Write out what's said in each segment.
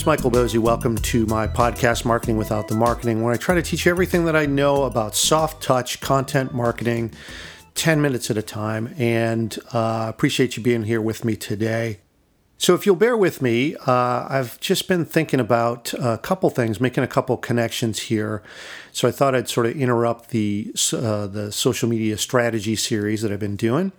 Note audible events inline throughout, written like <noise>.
name's Michael Bosey. Welcome to my podcast, Marketing Without the Marketing, where I try to teach you everything that I know about soft touch content marketing 10 minutes at a time. And uh, appreciate you being here with me today. So, if you'll bear with me, uh, I've just been thinking about a couple things, making a couple connections here. So, I thought I'd sort of interrupt the uh, the social media strategy series that I've been doing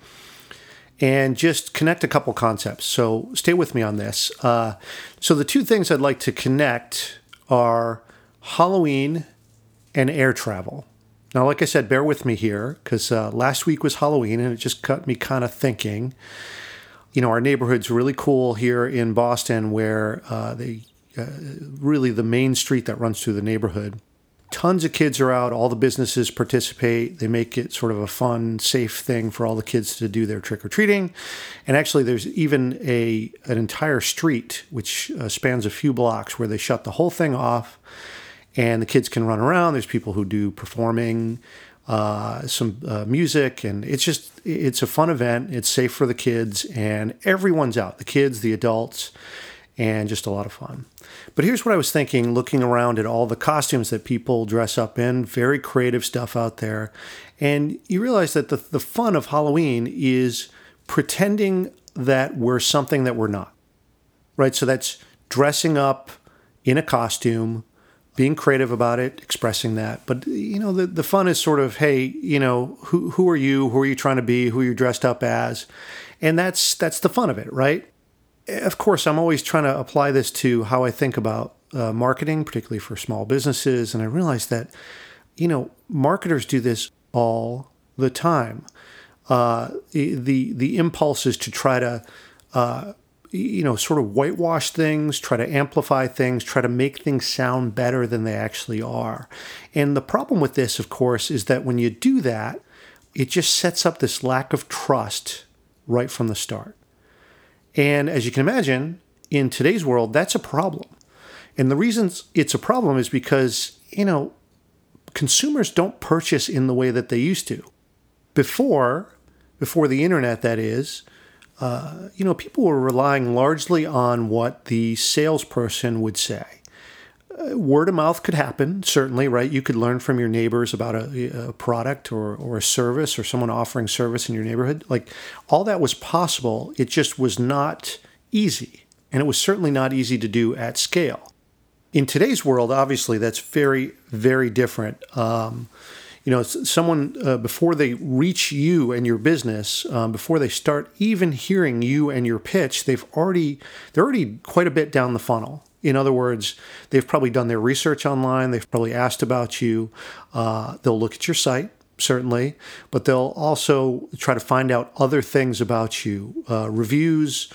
and just connect a couple concepts. So stay with me on this. Uh, so the two things I'd like to connect are Halloween and air travel. Now, like I said, bear with me here because uh, last week was Halloween and it just got me kind of thinking. You know, our neighborhood's really cool here in Boston where uh, they uh, really the main street that runs through the neighborhood tons of kids are out. All the businesses participate. They make it sort of a fun, safe thing for all the kids to do their trick or treating. And actually, there's even a an entire street which uh, spans a few blocks where they shut the whole thing off, and the kids can run around. There's people who do performing. Uh, some uh, music and it's just it's a fun event it's safe for the kids and everyone's out the kids the adults and just a lot of fun. But here's what I was thinking looking around at all the costumes that people dress up in, very creative stuff out there. And you realize that the, the fun of Halloween is pretending that we're something that we're not, right? So that's dressing up in a costume, being creative about it, expressing that. But you know, the, the fun is sort of, hey, you know, who who are you? Who are you trying to be? Who are you dressed up as? And that's that's the fun of it, right? Of course, I'm always trying to apply this to how I think about uh, marketing, particularly for small businesses. And I realized that, you know, marketers do this all the time. Uh, the the impulse is to try to, uh, you know, sort of whitewash things, try to amplify things, try to make things sound better than they actually are. And the problem with this, of course, is that when you do that, it just sets up this lack of trust right from the start. And as you can imagine, in today's world, that's a problem. And the reasons it's a problem is because, you know, consumers don't purchase in the way that they used to. Before, before the internet, that is, uh, you know, people were relying largely on what the salesperson would say word of mouth could happen, certainly, right? You could learn from your neighbors about a, a, product or, or a service or someone offering service in your neighborhood. Like all that was possible. It just was not easy. And it was certainly not easy to do at scale. In today's world, obviously, that's very, very different. Um, you know, someone uh, before they reach you and your business, um, before they start even hearing you and your pitch, they've already they're already quite a bit down the funnel in other words, they've probably done their research online, they've probably asked about you, uh, they'll look at your site, certainly, but they'll also try to find out other things about you, uh, reviews.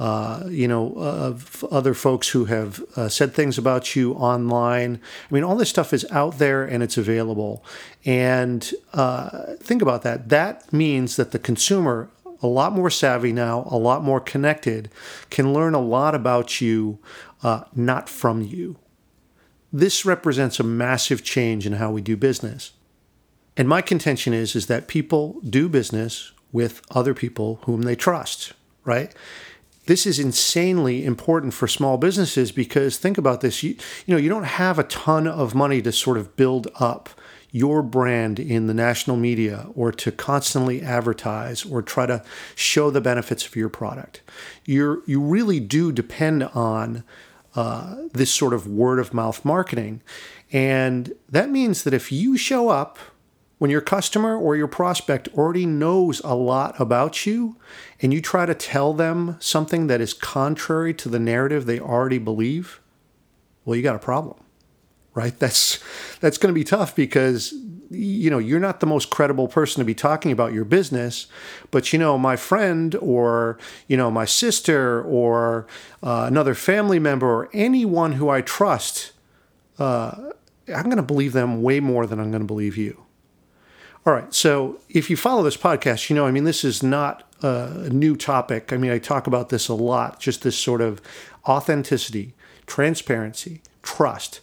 Uh, you know, of other folks who have uh, said things about you online. I mean, all this stuff is out there and it's available. And uh, think about that. That means that the consumer a lot more savvy now, a lot more connected, can learn a lot about you, uh, not from you. This represents a massive change in how we do business. And my contention is, is that people do business with other people whom they trust, right? This is insanely important for small businesses because think about this. You, you know, you don't have a ton of money to sort of build up your brand in the national media or to constantly advertise or try to show the benefits of your product. you you really do depend on uh, this sort of word of mouth marketing. And that means that if you show up when your customer or your prospect already knows a lot about you and you try to tell them something that is contrary to the narrative they already believe, well, you got a problem right? <laughs> That's that's going to be tough because you know you're not the most credible person to be talking about your business, but you know my friend or you know my sister or uh, another family member or anyone who I trust, uh, I'm going to believe them way more than I'm going to believe you. All right, so if you follow this podcast, you know I mean this is not a new topic. I mean I talk about this a lot, just this sort of authenticity, transparency, trust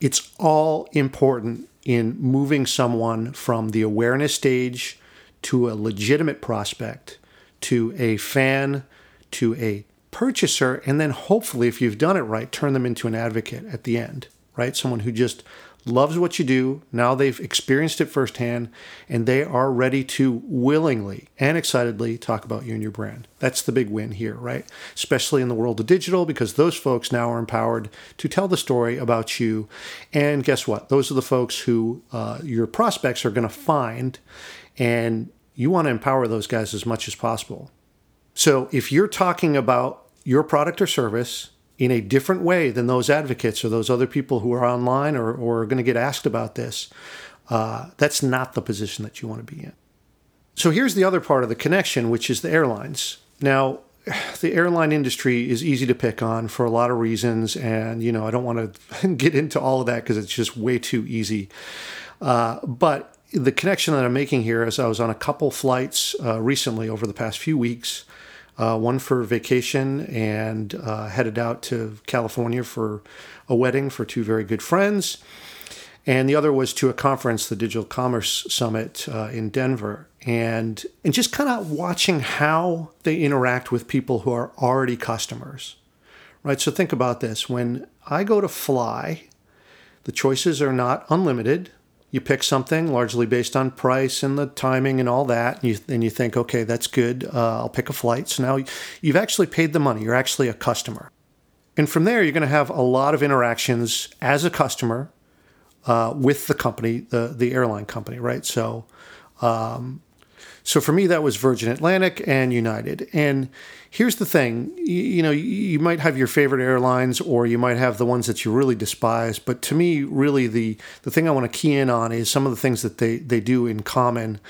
it's all important in moving someone from the awareness stage to a legitimate prospect to a fan to a purchaser, and then hopefully, if you've done it right, turn them into an advocate at the end, right? Someone who just loves what you do. Now they've experienced it firsthand and they are ready to willingly and excitedly talk about you and your brand. That's the big win here, right? Especially in the world of digital because those folks now are empowered to tell the story about you. And guess what? Those are the folks who uh, your prospects are going to find and you want to empower those guys as much as possible. So if you're talking about your product or service in a different way than those advocates or those other people who are online or, or are going to get asked about this, uh, that's not the position that you want to be in. So here's the other part of the connection, which is the airlines. Now, <sighs> the airline industry is easy to pick on for a lot of reasons, and you know I don't want to <laughs> get into all of that because it's just way too easy. Uh, but the connection that I'm making here is I was on a couple flights uh, recently over the past few weeks uh, one for vacation and uh, headed out to California for a wedding for two very good friends. And the other was to a conference, the Digital Commerce Summit uh, in Denver. And, and just kind of watching how they interact with people who are already customers, right? So think about this. When I go to fly, the choices are not unlimited you pick something largely based on price and the timing and all that, and you, and you think, okay, that's good. Uh, I'll pick a flight. So now you've actually paid the money. You're actually a customer. And from there, you're going to have a lot of interactions as a customer uh, with the company, the the airline company, right? So, um, so for me, that was Virgin Atlantic and United. And here's the thing you, you, know, you might have your favorite airlines or you might have the ones that you really despise. But to me, really, the, the thing I want to key in on is some of the things that they, they do in common.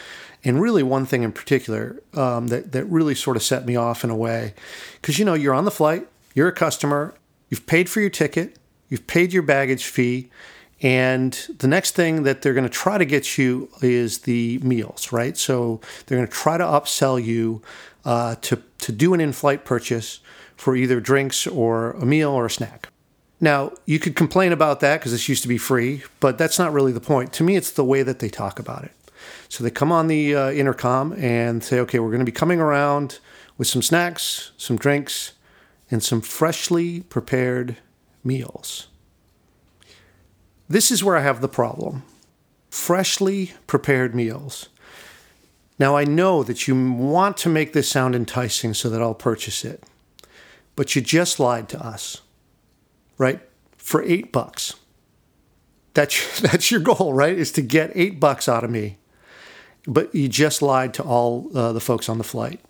And really, one thing in particular um, that, that really sort of set me off in a way. Because, you know, you're on the flight, you're a customer, you've paid for your ticket, you've paid your baggage fee and the next thing that they're going to try to get you is the meals, right? So they're going to try to upsell you uh, to, to do an in flight purchase for either drinks or a meal or a snack. Now, you could complain about that because this used to be free, but that's not really the point. To me, it's the way that they talk about it. So they come on the uh, intercom and say, okay, we're going to be coming around with some snacks, some drinks, and some freshly prepared meals. This is where I have the problem freshly prepared meals. Now, I know that you want to make this sound enticing so that I'll purchase it, but you just lied to us, right? For eight bucks. That's, <laughs> that's your goal, right? Is to get eight bucks out of me. But you just lied to all uh, the folks on the flight.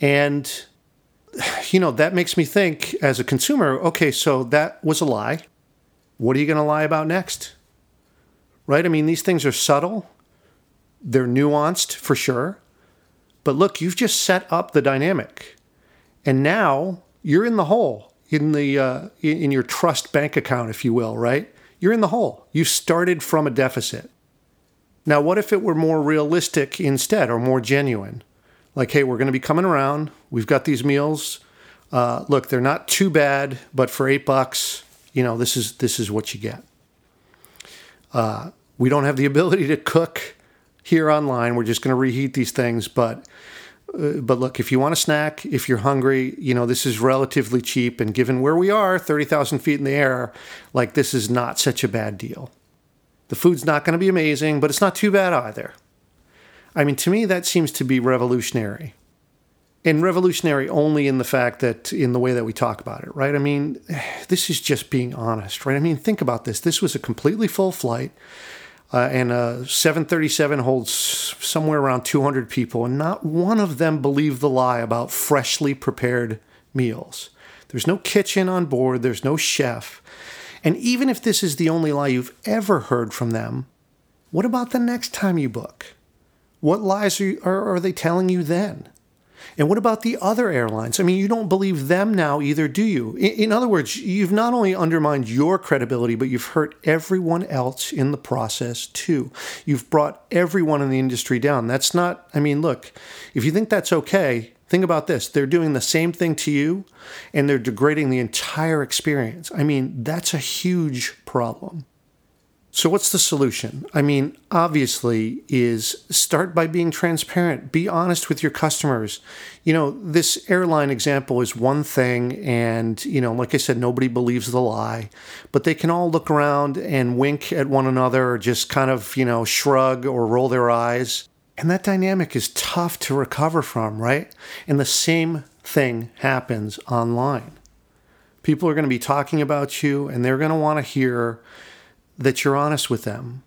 And, <sighs> you know, that makes me think as a consumer okay, so that was a lie what are you going to lie about next? Right? I mean, these things are subtle, they're nuanced for sure. But look, you've just set up the dynamic. And now you're in the hole in the uh, in your trust bank account, if you will, right? You're in the hole. You started from a deficit. Now, what if it were more realistic instead or more genuine? Like, hey, we're going to be coming around. We've got these meals. Uh, look, they're not too bad, but for eight bucks, you know, this is this is what you get. Uh, we don't have the ability to cook here online. We're just going to reheat these things, but uh, but look, if you want a snack, if you're hungry, you know this is relatively cheap, and given where we are, thirty thousand feet in the air, like this is not such a bad deal. The food's not going to be amazing, but it's not too bad either. I mean, to me, that seems to be revolutionary and revolutionary only in the fact that in the way that we talk about it, right? I mean, <sighs> this is just being honest, right? I mean, think about this. This was a completely full flight, uh, and a 737 holds somewhere around 200 people, and not one of them believed the lie about freshly prepared meals. There's no kitchen on board, there's no chef. And even if this is the only lie you've ever heard from them, what about the next time you book? What lies are, are, are they telling you then? And what about the other airlines? I mean, you don't believe them now either, do you? In, other words, you've not only undermined your credibility, but you've hurt everyone else in the process too. You've brought everyone in the industry down. That's not, I mean, look, if you think that's okay, think about this. They're doing the same thing to you and they're degrading the entire experience. I mean, that's a huge problem. So, what's the solution? I mean, obviously, is start by being transparent. Be honest with your customers. You know, this airline example is one thing, and, you know, like I said, nobody believes the lie, but they can all look around and wink at one another or just kind of, you know, shrug or roll their eyes. And that dynamic is tough to recover from, right? And the same thing happens online. People are going to be talking about you, and they're going to want to hear that you're honest with them.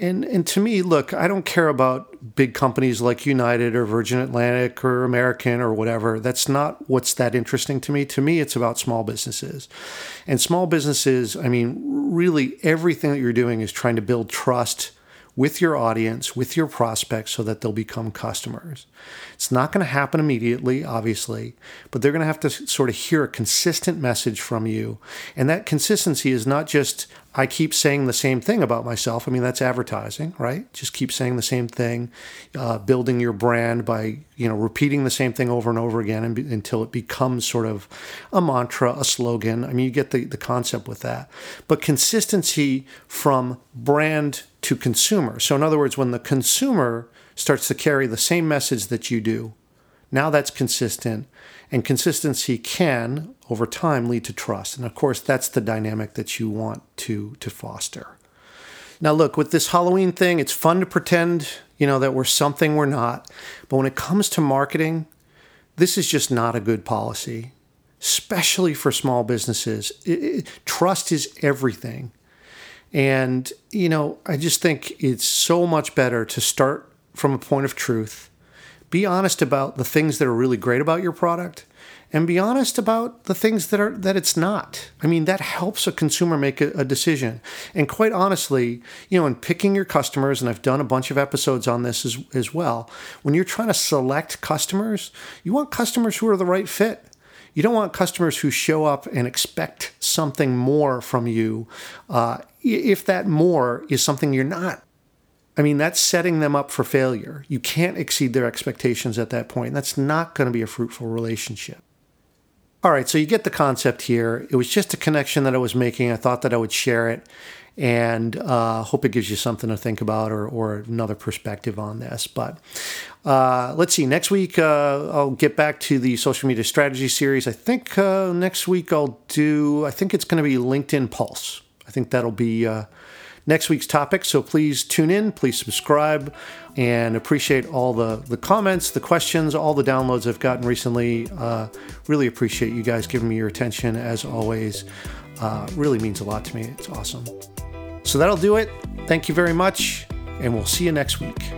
And and to me, look, I don't care about big companies like United or Virgin Atlantic or American or whatever. That's not what's that interesting to me. To me, it's about small businesses. And small businesses, I mean, really everything that you're doing is trying to build trust with your audience, with your prospects, so that they'll become customers. It's not going to happen immediately, obviously, but they're going to have to sort of hear a consistent message from you. And that consistency is not just, I keep saying the same thing about myself. I mean, that's advertising, right? Just keep saying the same thing, uh, building your brand by, you know, repeating the same thing over and over again and be, until it becomes sort of a mantra, a slogan. I mean, you get the, the concept with that. But consistency from brand to consumer. So, in other words, when the consumer starts to carry the same message that you do, now that's consistent. And consistency can, over time, lead to trust. And of course, that's the dynamic that you want to, to foster. Now, look, with this Halloween thing, it's fun to pretend, you know, that we're something we're not. But when it comes to marketing, this is just not a good policy, especially for small businesses. It, it, trust is everything. And, you know, I just think it's so much better to start from a point of truth, be honest about the things that are really great about your product, and be honest about the things that are that it's not. I mean, that helps a consumer make a, a, decision. And quite honestly, you know, in picking your customers, and I've done a bunch of episodes on this as, as well, when you're trying to select customers, you want customers who are the right fit. You don't want customers who show up and expect something more from you uh, if that more is something you're not. I mean, that's setting them up for failure. You can't exceed their expectations at that point. That's not going to be a fruitful relationship. All right, so you get the concept here. It was just a connection that I was making. I thought that I would share it and uh, hope it gives you something to think about or, or another perspective on this. But uh, let's see. Next week, uh, I'll get back to the social media strategy series. I think uh, next week I'll do, I think it's going to be LinkedIn Pulse. I think that'll be uh, next week's topic. So please tune in, please subscribe, and appreciate all the, the comments, the questions, all the downloads I've gotten recently. Uh, really appreciate you guys giving me your attention as always. really means a lot to me. It's awesome. So that'll do it. Thank you very much, and we'll see you next week.